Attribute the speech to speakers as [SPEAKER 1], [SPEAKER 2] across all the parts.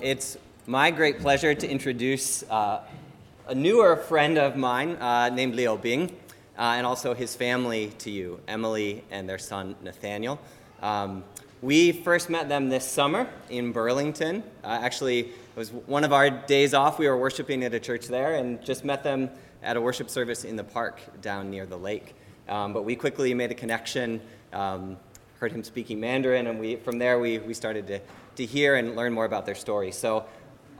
[SPEAKER 1] It's my great pleasure to introduce uh, a newer friend of mine uh, named Liu Bing, uh, and also his family to you, Emily and their son Nathaniel. Um, we first met them this summer in Burlington. Uh, actually, it was one of our days off. We were worshiping at a church there and just met them at a worship service in the park down near the lake. Um, but we quickly made a connection, um, heard him speaking Mandarin, and we, from there we, we started to, to hear and learn more about their story. So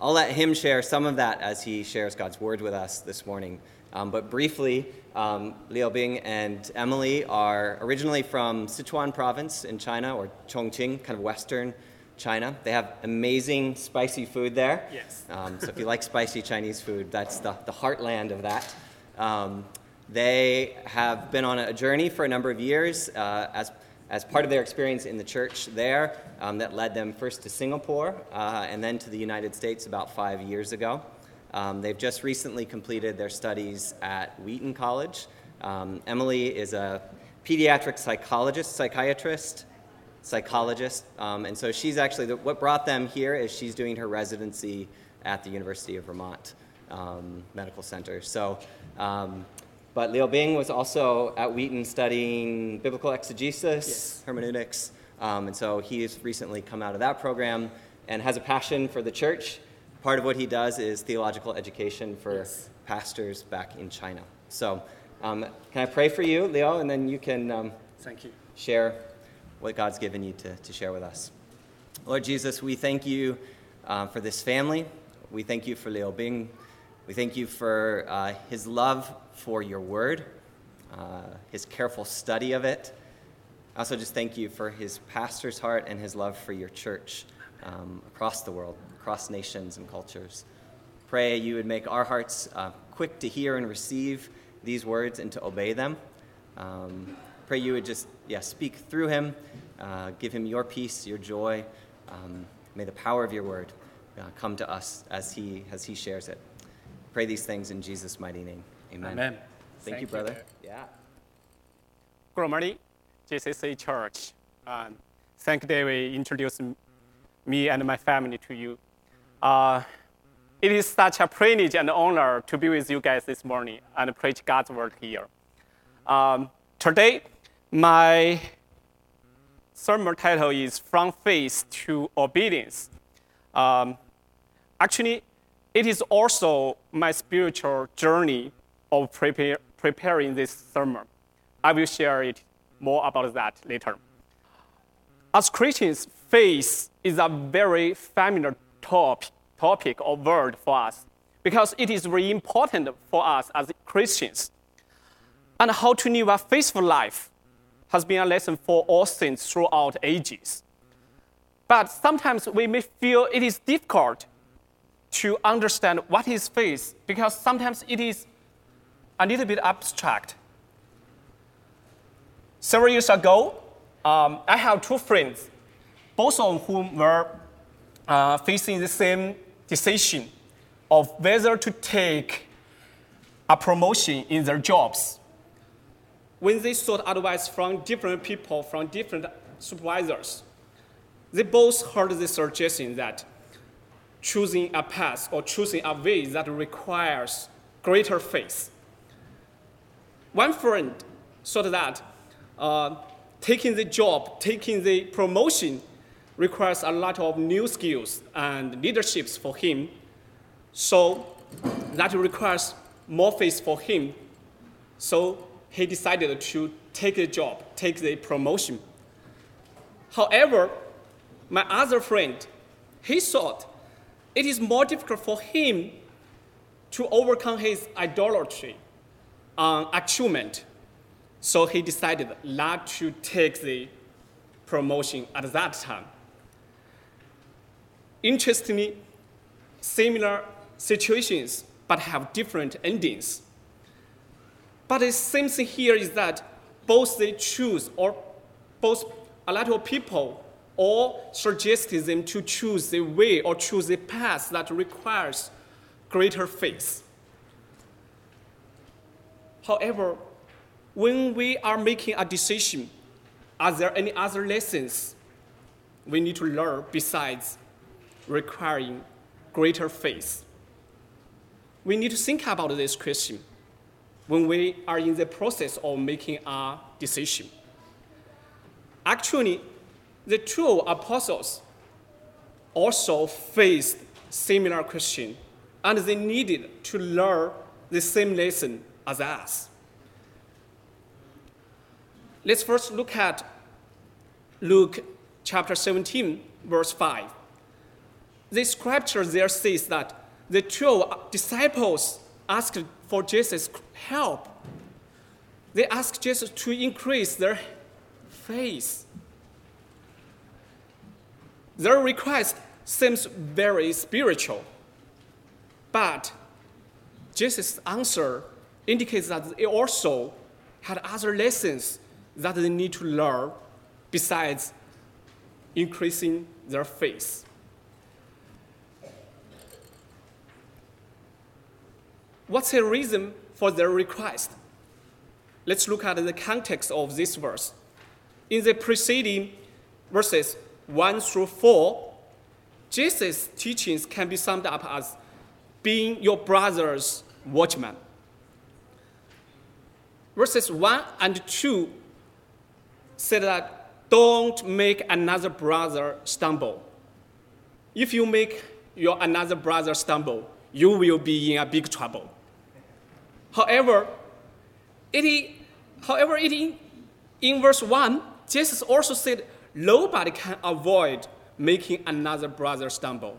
[SPEAKER 1] I'll let him share some of that as he shares God's word with us this morning. Um, but briefly, um, Liu Bing and Emily are originally from Sichuan province in China, or Chongqing, kind of western China. They have amazing spicy food there.
[SPEAKER 2] Yes.
[SPEAKER 1] Um, so if you like spicy Chinese food, that's the, the heartland of that. Um, they have been on a journey for a number of years uh, as, as part of their experience in the church there um, that led them first to Singapore uh, and then to the United States about five years ago. Um, they've just recently completed their studies at Wheaton College. Um, Emily is a pediatric psychologist, psychiatrist, psychologist, um, and so she's actually the, what brought them here is she's doing her residency at the University of Vermont um, Medical Center. So, um, but Liu Bing was also at Wheaton studying biblical exegesis,
[SPEAKER 2] Yes.
[SPEAKER 1] hermeneutics, um, and so he's recently come out of that program and has a passion for the church. Part of what he does is theological education for
[SPEAKER 2] Yes.
[SPEAKER 1] pastors back in China. So, um, can I pray for you, Leo, and then you can um,
[SPEAKER 2] Thank you.
[SPEAKER 1] share what God's given you to, to share with us. Lord Jesus, we thank you uh, for this family. We thank you for Liu Bing. We thank you for uh, his love for your word, uh, his careful study of it. I also just thank you for his pastor's heart and his love for your church um, across the world, across nations and cultures. Pray you would make our hearts uh, quick to hear and receive these words and to obey them. Um, pray you would just, yeah, speak through him, uh, give him your peace, your joy. Um, may the power of your word uh, come to us as he, as he shares it. Pray these things in Jesus' mighty name. Amen.
[SPEAKER 2] Amen.
[SPEAKER 1] Thank,
[SPEAKER 2] Thank
[SPEAKER 1] you,
[SPEAKER 2] you.
[SPEAKER 1] brother. Yeah.
[SPEAKER 2] Good morning, JCC Church. Um, thank David introducing me and my family to you. Uh, it is such a privilege and honor to be with you guys this morning and preach God's word here. Um, today, my sermon title is From Faith to Obedience. Um, actually, it is also my spiritual journey of prepare, preparing this sermon. I will share it more about that later. As Christians, faith is a very familiar topic, topic or word for us because it is very important for us as Christians. And how to live a faithful life has been a lesson for all saints throughout ages. But sometimes we may feel it is difficult to understand what is faith because sometimes it is a little bit abstract. Several years ago, um, I have two friends, both of whom were uh, facing the same decision of whether to take a promotion in their jobs. When they sought advice from different people, from different supervisors, they both heard the suggestion that choosing a path or choosing a way that requires greater faith. One friend thought that uh, taking the job, taking the promotion requires a lot of new skills and leaderships for him. So that requires more faith for him. So he decided to take the job, take the promotion. However, my other friend, he thought it is more difficult for him to overcome his idolatry on achievement. So he decided not to take the promotion at that time. Interestingly, similar situations but have different endings. But the same thing here is that both they choose or both a lot of people all suggested them to choose the way or choose the path that requires greater faith. However, when we are making a decision, are there any other lessons we need to learn besides requiring greater faith. We need to think about this question when we are in the process of making a decision. Actually, the two apostles also faced similar question, and they needed to learn the same lesson as us. Let's first look at Luke chapter 17, verse 5. The scripture there says that the 12 disciples asked for Jesus' help. They asked Jesus to increase their faith. Their request seems very spiritual, but Jesus' answer indicates that they also had other lessons that they need to learn besides increasing their faith. What's the reason for their request? Let's look at the context of this verse. In the preceding verses 1 through 4, Jesus' teachings can be summed up as being your brother's watchman. Verses 1 and 2 said that don't make another brother stumble. If you make your another brother stumble, you will be in a big trouble. However, it, however, it, in verse 1, Jesus also said nobody can avoid making another brother stumble.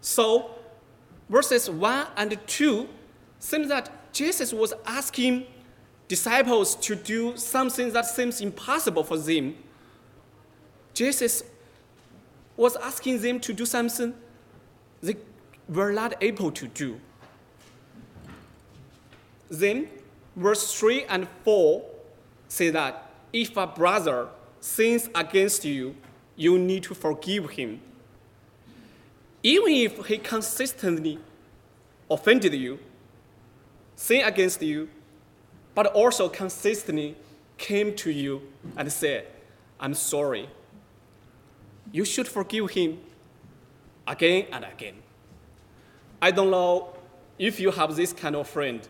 [SPEAKER 2] So, verses 1 and 2 seems that Jesus was asking disciples to do something that seems impossible for them. Jesus was asking them to do something they were not able to do. Then, verse 3 and 4 say that if a brother sins against you, you need to forgive him. Even if he consistently offended you, sin against you, but also consistently came to you and said, I'm sorry. You should forgive him again and again. I don't know if you have this kind of friend.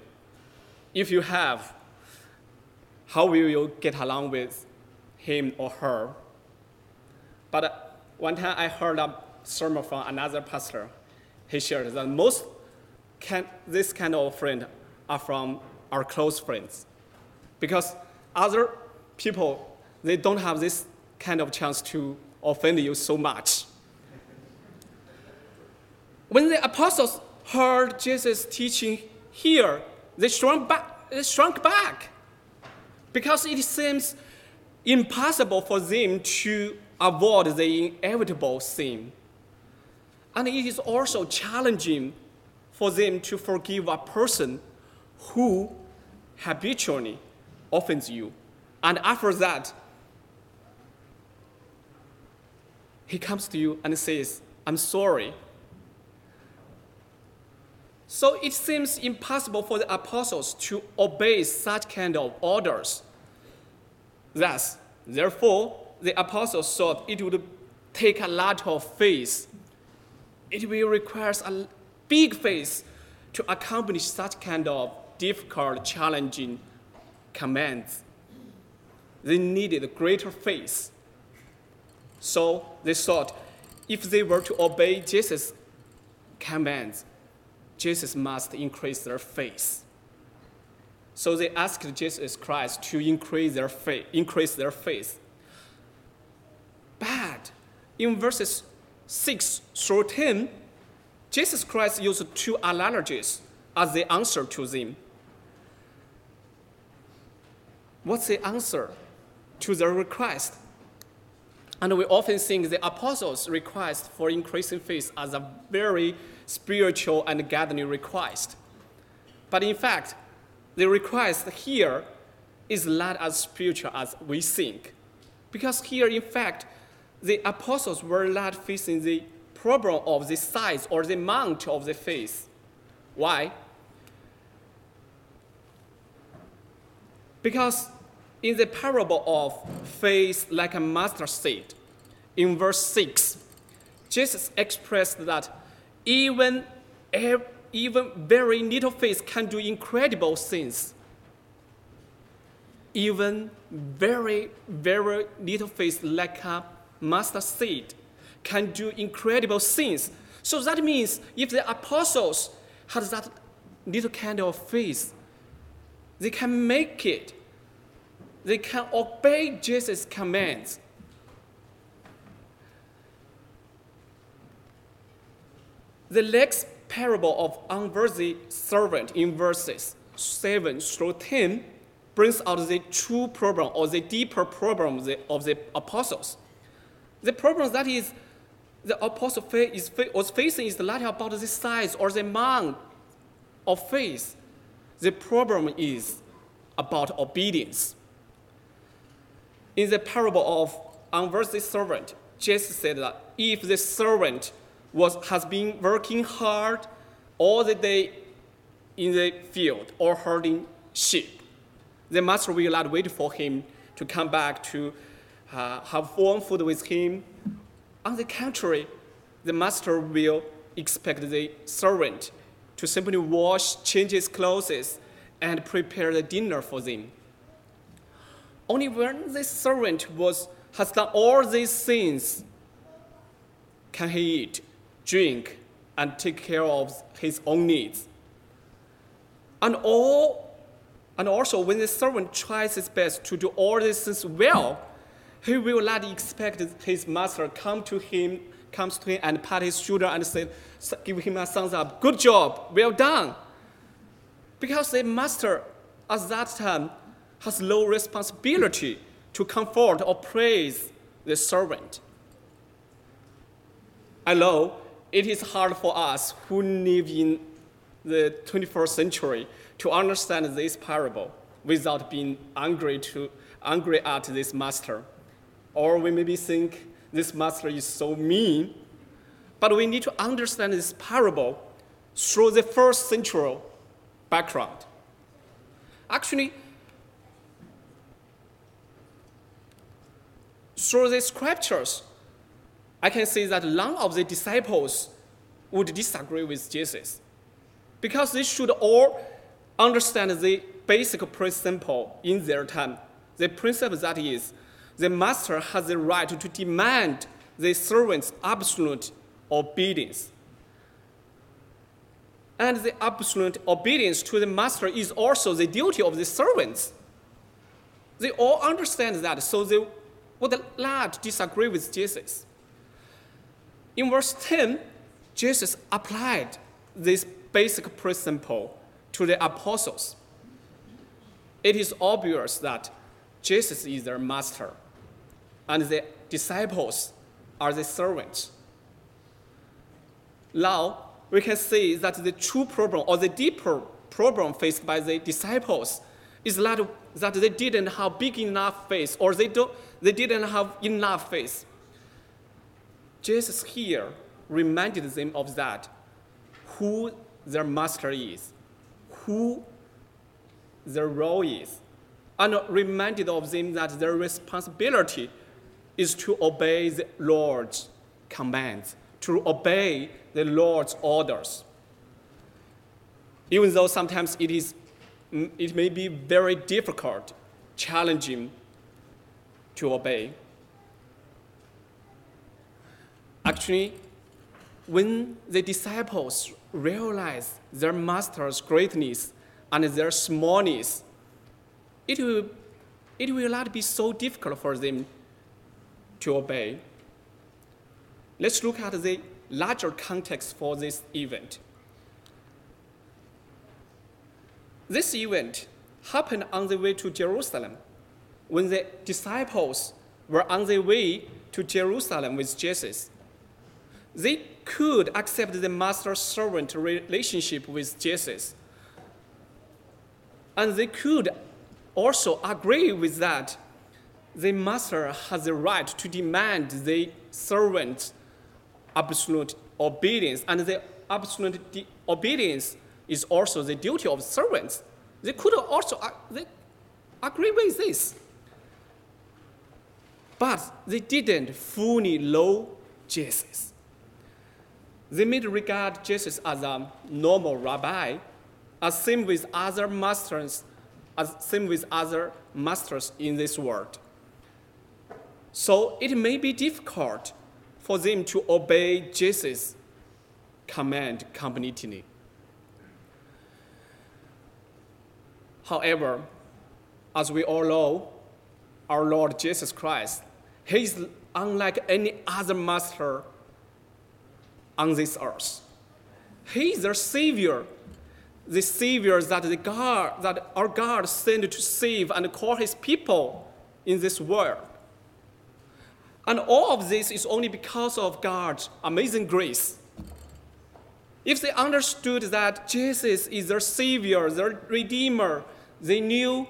[SPEAKER 2] If you have, how will you get along with him or her? But uh, one time I heard a sermon from another pastor. He shared that most can, this kind of friend are from our close friends. Because other people, they don't have this kind of chance to offend you so much. When the apostles heard Jesus teaching here, they shrunk back, they shrunk back because it seems impossible for them to avoid the inevitable sin. And it is also challenging for them to forgive a person who habitually offends you. And after that, he comes to you and says, I'm sorry. So it seems impossible for the apostles to obey such kind of orders. Thus, therefore, the apostles thought it would take a lot of faith. It will require a big faith to accomplish such kind of difficult, challenging commands. They needed greater faith. So they thought if they were to obey Jesus' commands, Jesus must increase their faith. So they asked Jesus Christ to increase their faith, increase their faith. But in verses 6 through 10, Jesus Christ used two analogies as the answer to them. What's the answer to their request? And we often think the apostles' request for increasing faith as a very spiritual and godly request. But in fact, the request here is not as spiritual as we think. Because here, in fact, the apostles were not facing the problem of the size or the amount of the faith. Why? Because in the parable of faith like a mustard seed, in verse 6, Jesus expressed that even, even very little faith can do incredible things. Even very, very little faith, like a mustard seed, can do incredible things. So that means if the apostles had that little kind of faith, they can make it. They can obey Jesus' commands. The next parable of unworthy servant in verses 7 through 10 brings out the true problem or the deeper problem of the, apostles. The problem that is the apostle was facing is not about the size or the amount of faith. The problem is about obedience. In the parable of unworthy servant, Jesus said that if the servant was, has been working hard all the day in the field or herding sheep, the master will not wait for him to come back to uh, have warm food with him. On the contrary, the master will expect the servant to simply wash, change his clothes, and prepare the dinner for them. Only when the servant was, has done all these things can he eat, drink, and take care of his own needs. And, all, and also, when the servant tries his best to do all these things well, he will not expect his master come to him, comes to him and pat his shoulder and say, give him a thumbs up. Good job, well done. Because the master at that time has no responsibility to comfort or praise the servant. I know it is hard for us who live in the 21st century to understand this parable without being angry, to, angry at this master. Or we maybe think this master is so mean. But we need to understand this parable through the first century background. Actually, through the scriptures, I can see that none of the disciples would disagree with Jesus because they should all understand the basic principle in their time. The principle that is, the master has the right to demand the servant's absolute obedience. And the absolute obedience to the master is also the duty of the servants. They all understand that, so they would not disagree with Jesus. In verse 10, Jesus applied this basic principle to the apostles. It is obvious that Jesus is their master, and the disciples are the servants. Now, we can see that the true problem or the deeper problem faced by the disciples is that, that they didn't have big enough faith or they, do, they didn't have enough faith. Jesus here reminded them of that, who their master is, who their role is, and reminded of them that their responsibility is to obey the Lord's commands, to obey the Lord's orders. Even though sometimes it, is, mm, it may be very difficult, challenging to obey. Actually, when the disciples realize their master's greatness and their smallness, it will, it will not be so difficult for them to obey. Let's look at the larger context for this event. This event happened on the way to Jerusalem when the disciples were on their way to Jerusalem with Jesus. They could accept the master servant relationship with Jesus. And they could also agree with that. The master has the right to demand the servant absolute obedience, and the absolute obedience is also the duty of servants. They could also they agree with this. But they didn't fully know Jesus. They may regard Jesus as a normal rabbi, as same with other masters, as same with other masters in this world. So it may be difficult for them to obey Jesus' command completely. However, as we all know, our Lord Jesus Christ, He is unlike any other master on this earth. He is the Savior, the Savior that, the God, that our God sent to save and call His people in this world. And all of this is only because of God's amazing grace. If they understood that Jesus is their Savior, their Redeemer, they knew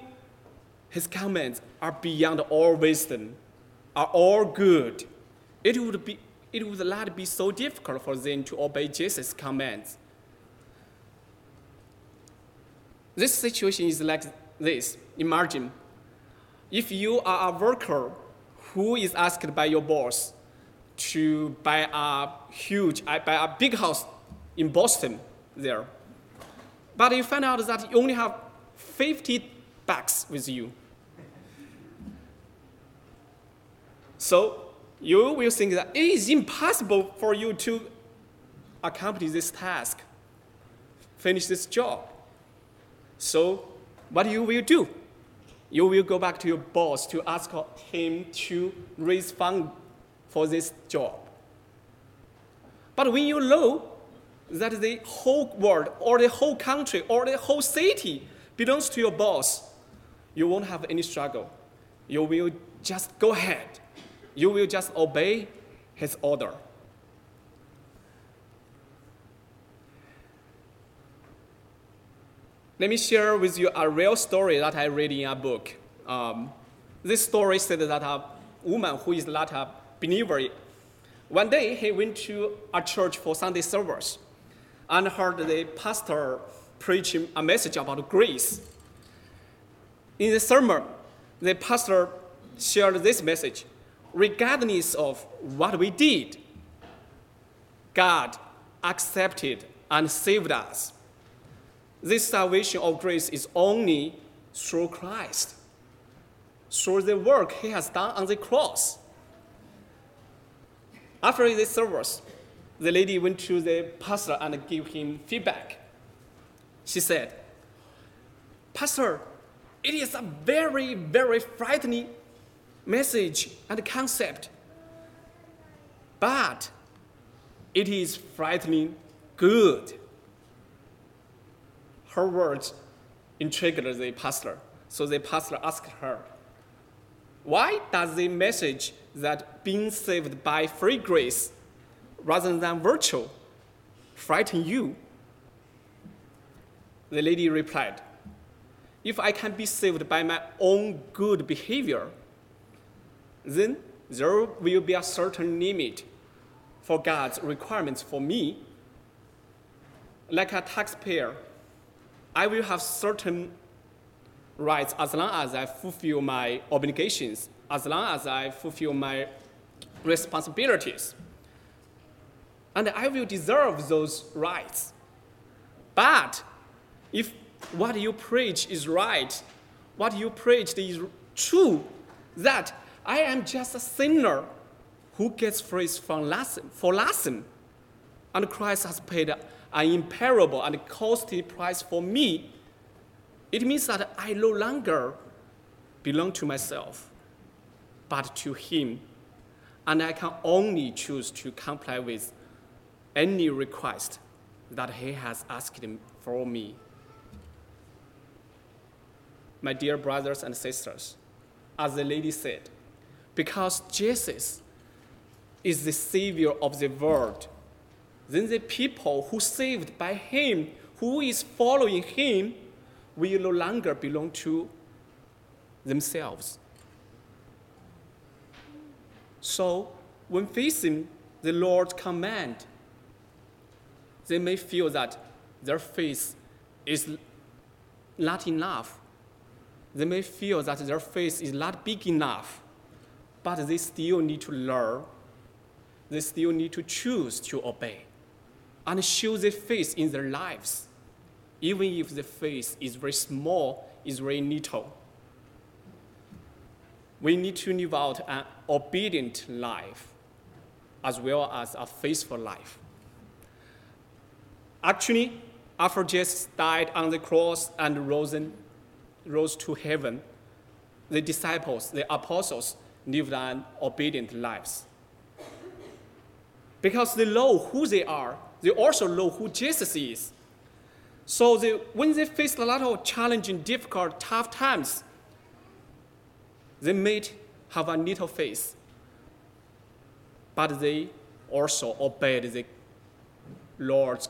[SPEAKER 2] His commands are beyond all wisdom, are all good. It would, be, it would not be so difficult for them to obey Jesus' commands. This situation is like this. Imagine if you are a worker who is asked by your boss to buy a huge, uh, buy a big house in Boston there. But you find out that you only have 50 bucks with you. So you will think that it is impossible for you to accomplish this task, finish this job. So what you will do? You will go back to your boss to ask him to raise funds for this job. But when you know that the whole world or the whole country or the whole city belongs to your boss, you won't have any struggle. You will just go ahead. You will just obey his order. Let me share with you a real story that I read in a book. Um, this story said that a woman who is not a believer, one day he went to a church for Sunday service and heard the pastor preaching a message about grace. In the sermon, the pastor shared this message regardless of what we did, God accepted and saved us. This salvation of grace is only through Christ, through the work he has done on the cross. After this service, the lady went to the pastor and gave him feedback. She said, Pastor, it is a very, very frightening message and concept, but it is frightening good her words intrigued the pastor. So the pastor asked her, Why does the message that being saved by free grace rather than virtue frighten you? The lady replied, If I can be saved by my own good behavior, then there will be a certain limit for God's requirements for me. Like a taxpayer I will have certain rights as long as I fulfill my obligations, as long as I fulfill my responsibilities. And I will deserve those rights. But if what you preach is right, what you preach is true, that I am just a sinner who gets free from lesson, for lesson, and Christ has paid an imperishable and costly price for me, it means that I no longer belong to myself, but to Him. And I can only choose to comply with any request that He has asked for me. My dear brothers and sisters, as the lady said, because Jesus is the Savior of the world, then the people who saved by him, who is following him, will no longer belong to themselves. So, when facing the Lord's command, they may feel that their faith is not enough. They may feel that their faith is not big enough, but they still need to learn. They still need to choose to obey. And show their faith in their lives, even if the faith is very small, is very little. We need to live out an obedient life as well as a faithful life. Actually, after Jesus died on the cross and rose, rose to heaven, the disciples, the apostles, lived an obedient lives. Because they know who they are, they also know who Jesus is. So they, when they faced a lot of challenging, difficult, tough times, they may have a little faith, but they also obeyed the Lord's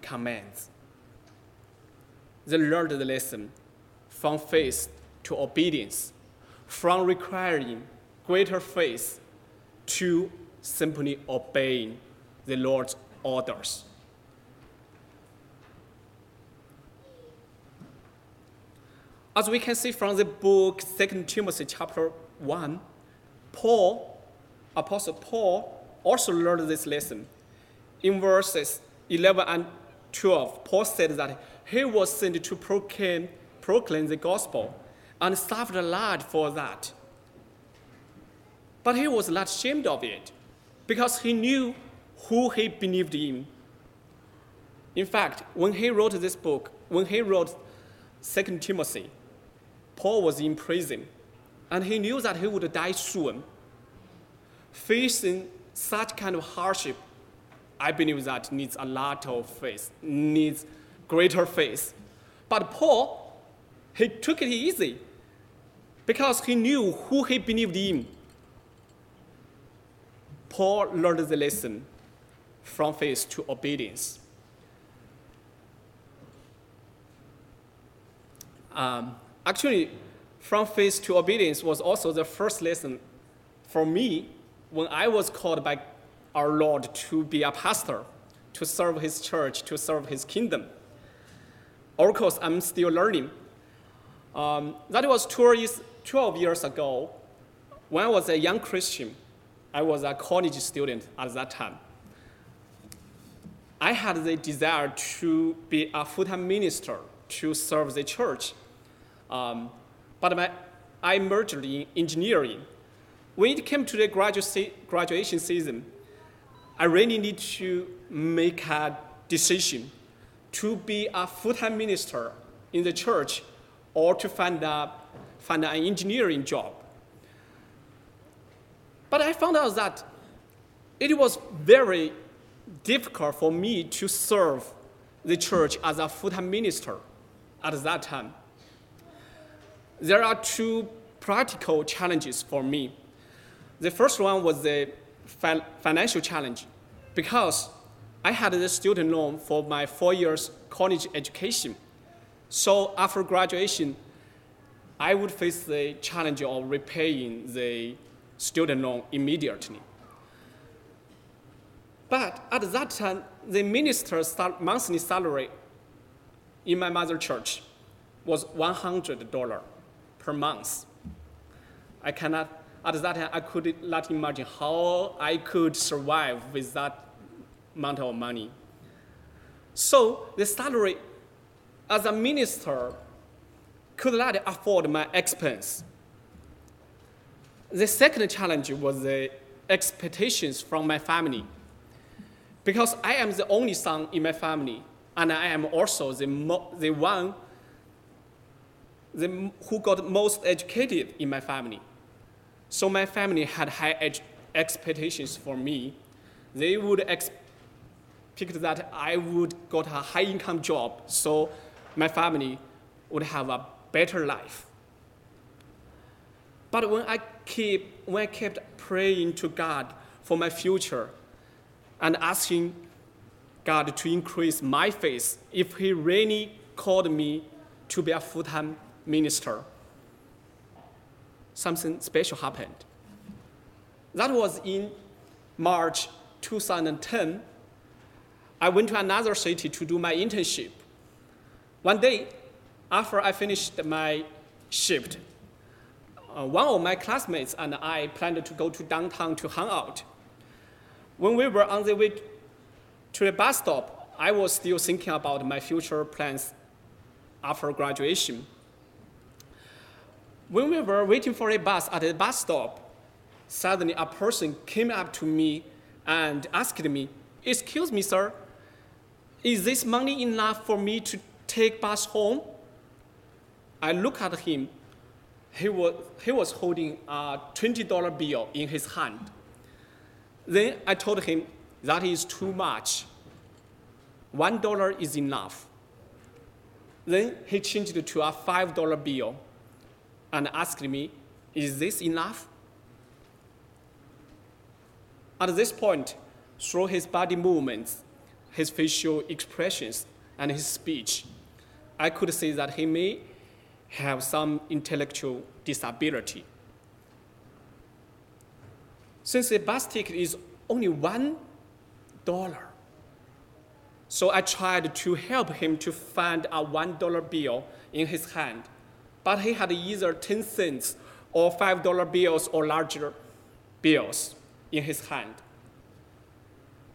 [SPEAKER 2] commands. They learned the lesson from faith to obedience, from requiring greater faith to simply obeying the Lord's orders. As we can see from the book 2 Timothy chapter 1, Paul, Apostle Paul, also learned this lesson. In verses 11 and 12, Paul said that he was sent to proclaim, proclaim the gospel and suffered a lot for that. But he was not ashamed of it because he knew who he believed in. In fact, when he wrote this book, when he wrote 2 Timothy, Paul was in prison and he knew that he would die soon. Facing such kind of hardship, I believe that needs a lot of faith, needs greater faith. But Paul, he took it easy because he knew who he believed in. Paul learned the lesson from faith to obedience. Um, actually, from faith to obedience was also the first lesson for me when I was called by our Lord to be a pastor, to serve his church, to serve his kingdom. Of course, I'm still learning. Um, that was 12 years ago when I was a young Christian. I was a college student at that time. I had the desire to be a full-time minister to serve the church. Um, but my, I majored in engineering. When it came to the gradua- graduation season, I really need to make a decision to be a full-time minister in the church or to find, a, find an engineering job. But I found out that it was very difficult for me to serve the church as a full-time minister at that time. There are two practical challenges for me. The first one was the financial challenge because I had the student loan for my four years college education. So after graduation, I would face the challenge of repaying the student loan immediately. But at that time, the minister's monthly salary in my mother church was $100 per month. I cannot, at that time, I could not imagine how I could survive with that amount of money. So the salary as a minister could not afford my expense. The second challenge was the expectations from my family. Because I am the only son in my family, and I am also the, mo- the one the, who got most educated in my family. So my family had high ed- expectations for me. They would expect that I would get a high income job, so my family would have a better life. But when I keep when I kept praying to God for my future and asking God to increase my faith if He really called me to be a full-time minister, something special happened. That was in March 2010. I went to another city to do my internship. One day, after I finished my shift, uh, one of my classmates and I planned to go to downtown to hang out. When we were on the way to the bus stop, I was still thinking about my future plans after graduation. When we were waiting for a bus at the bus stop, suddenly a person came up to me and asked me, Excuse me, sir, is this money enough for me to take bus home? I looked at him. He was, he was holding a $20 bill in his hand. Then I told him, that is too much. One dollar is enough. Then he changed it to a five dollar bill and asked me, Is this enough? At this point, through his body movements, his facial expressions, and his speech, I could see that he may have some intellectual disability. Since the bus ticket is only one dollar, so I tried to help him to find a one dollar bill in his hand, but he had either 10 cents or five dollar bills or larger bills in his hand.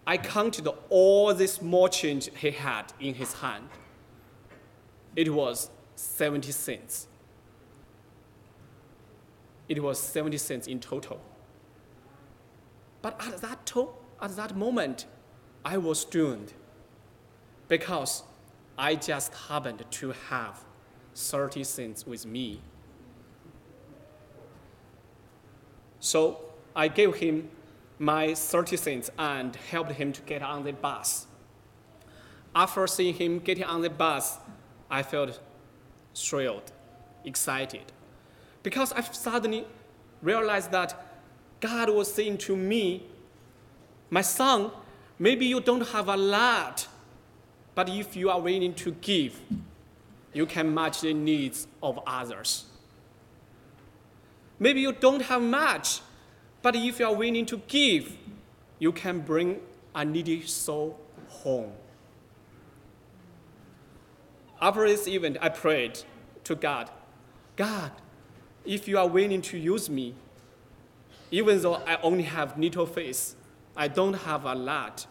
[SPEAKER 2] I counted all the small change he had in his hand. It was 70 cents. It was 70 cents in total. But at that, to- at that moment, I was stunned because I just happened to have 30 cents with me. So I gave him my 30 cents and helped him to get on the bus. After seeing him getting on the bus, I felt thrilled, excited, because I suddenly realized that God was saying to me, My son, maybe you don't have a lot, but if you are willing to give, you can match the needs of others. Maybe you don't have much, but if you are willing to give, you can bring a needy soul home. After this event, I prayed to God God, if you are willing to use me, even though I only have little faith, I don't have a lot,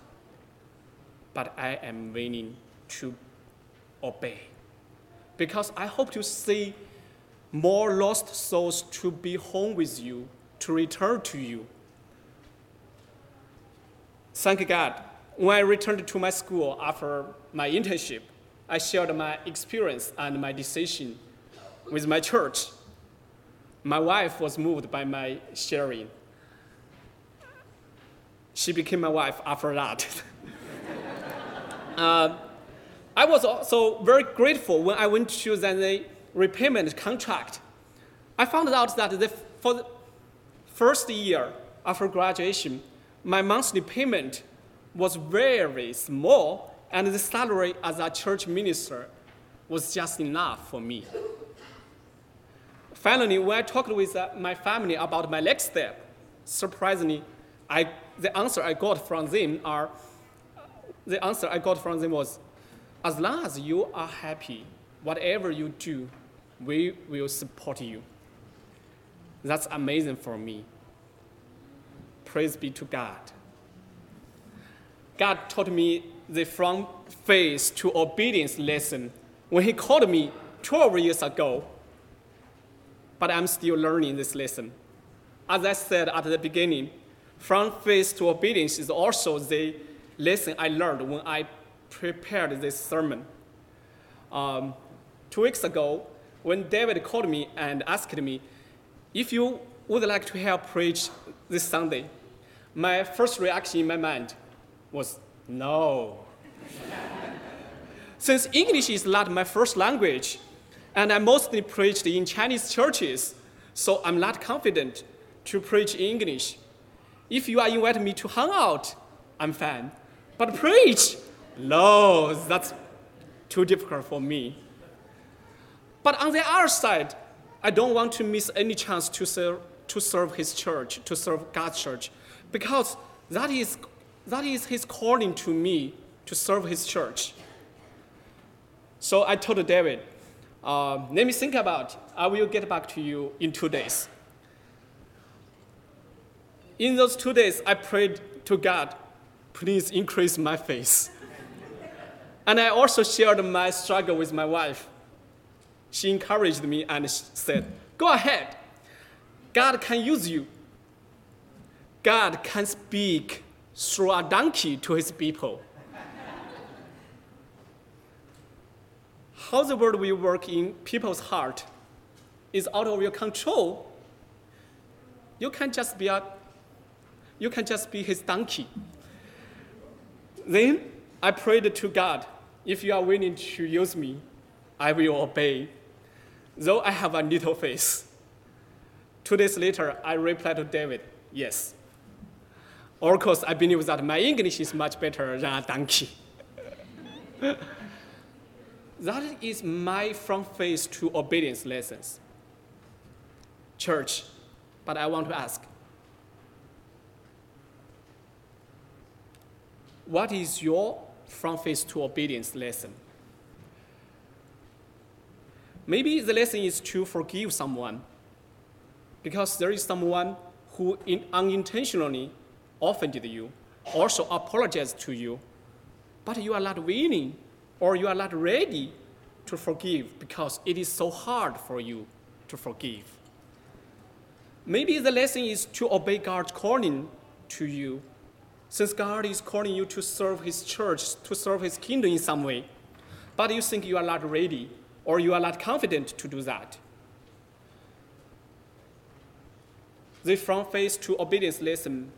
[SPEAKER 2] but I am willing to obey. Because I hope to see more lost souls to be home with you, to return to you. Thank God. When I returned to my school after my internship, I shared my experience and my decision with my church. My wife was moved by my sharing. She became my wife after that. uh, I was also very grateful when I went to the repayment contract. I found out that the, for the first year after graduation, my monthly payment was very small, and the salary as a church minister was just enough for me. Finally, when I talked with uh, my family about my next step, surprisingly, I, the answer I got from them are, the answer I got from them was, as long as you are happy, whatever you do, we will support you. That's amazing for me. Praise be to God. God taught me the from faith to obedience lesson when He called me 12 years ago. But I'm still learning this lesson. As I said at the beginning, from faith to obedience is also the lesson I learned when I prepared this sermon. Um, two weeks ago, when David called me and asked me if you would like to help preach this Sunday, my first reaction in my mind was no. Since English is not my first language, and I mostly preached in Chinese churches, so I'm not confident to preach in English. If you are inviting me to hang out, I'm fine. But preach, no, that's too difficult for me. But on the other side, I don't want to miss any chance to serve, to serve His church, to serve God's church, because that is, that is His calling to me to serve His church. So I told David, uh, let me think about it. I will get back to you in two days. In those two days, I prayed to God, please increase my faith. and I also shared my struggle with my wife. She encouraged me and said, Go ahead. God can use you. God can speak through a donkey to his people. How the word will work in people's heart is out of your control. You can just be a, you can just be his donkey. Then I prayed to God, if you are willing to use me, I will obey. Though I have a little faith. Two days later, I replied to David, yes. Of course, I believe that my English is much better than a donkey. that is my front face to obedience lessons. Church, but I want to ask what is your front face to obedience lesson? Maybe the lesson is to forgive someone because there is someone who in, unintentionally offended you, also apologized to you, but you are not willing or you are not ready to forgive because it is so hard for you to forgive. Maybe the lesson is to obey God's calling to you. Since God is calling you to serve His church, to serve His kingdom in some way, but you think you are not ready or you are not confident to do that. The from faith to obedience lesson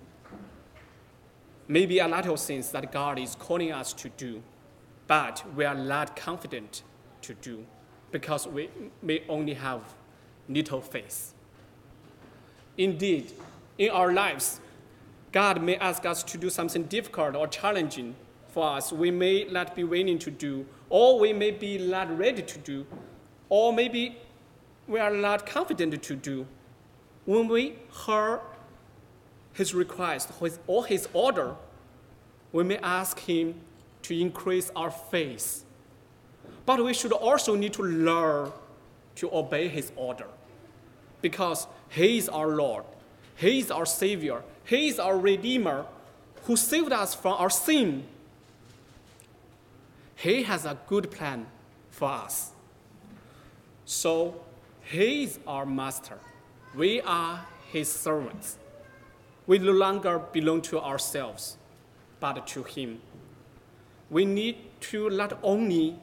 [SPEAKER 2] may be a lot of things that God is calling us to do, but we are not confident to do because we may only have little faith. Indeed, in our lives, God may ask us to do something difficult or challenging for us. We may not be willing to do, or we may be not ready to do, or maybe we are not confident to do. When we hear his request or his order, we may ask him to increase our faith. But we should also need to learn to obey his order because he is our Lord. He is our Savior. He is our Redeemer who saved us from our sin. He has a good plan for us. So, He is our Master. We are His servants. We no longer belong to ourselves, but to Him. We need to not only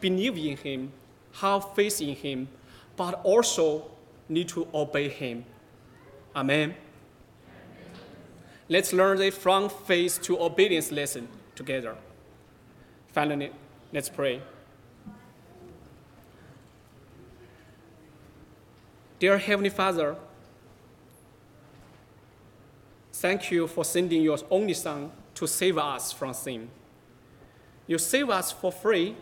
[SPEAKER 2] believe in Him, have faith in Him, but also need to obey him. Amen. Let's learn the from faith to obedience lesson together. Finally, let's pray. Dear Heavenly Father, thank you for sending your only Son to save us from sin. You save us for free.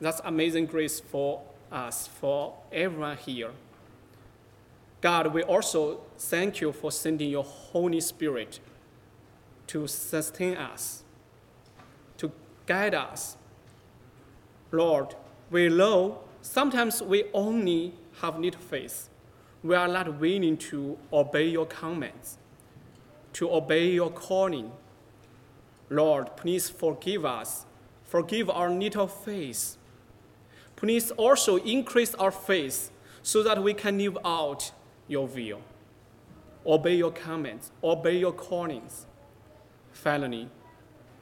[SPEAKER 2] That's amazing grace for us, for everyone here. God, we also thank you for sending your Holy Spirit to sustain us, to guide us. Lord, we know sometimes we only have little faith. We are not willing to obey your commands, to obey your calling. Lord, please forgive us. Forgive our little faith. Please also increase our faith so that we can live out your will, obey your commands, obey your callings. Finally,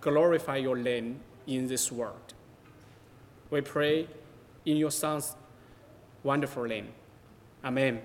[SPEAKER 2] glorify your name in this world. We pray in your Son's wonderful name. Amen.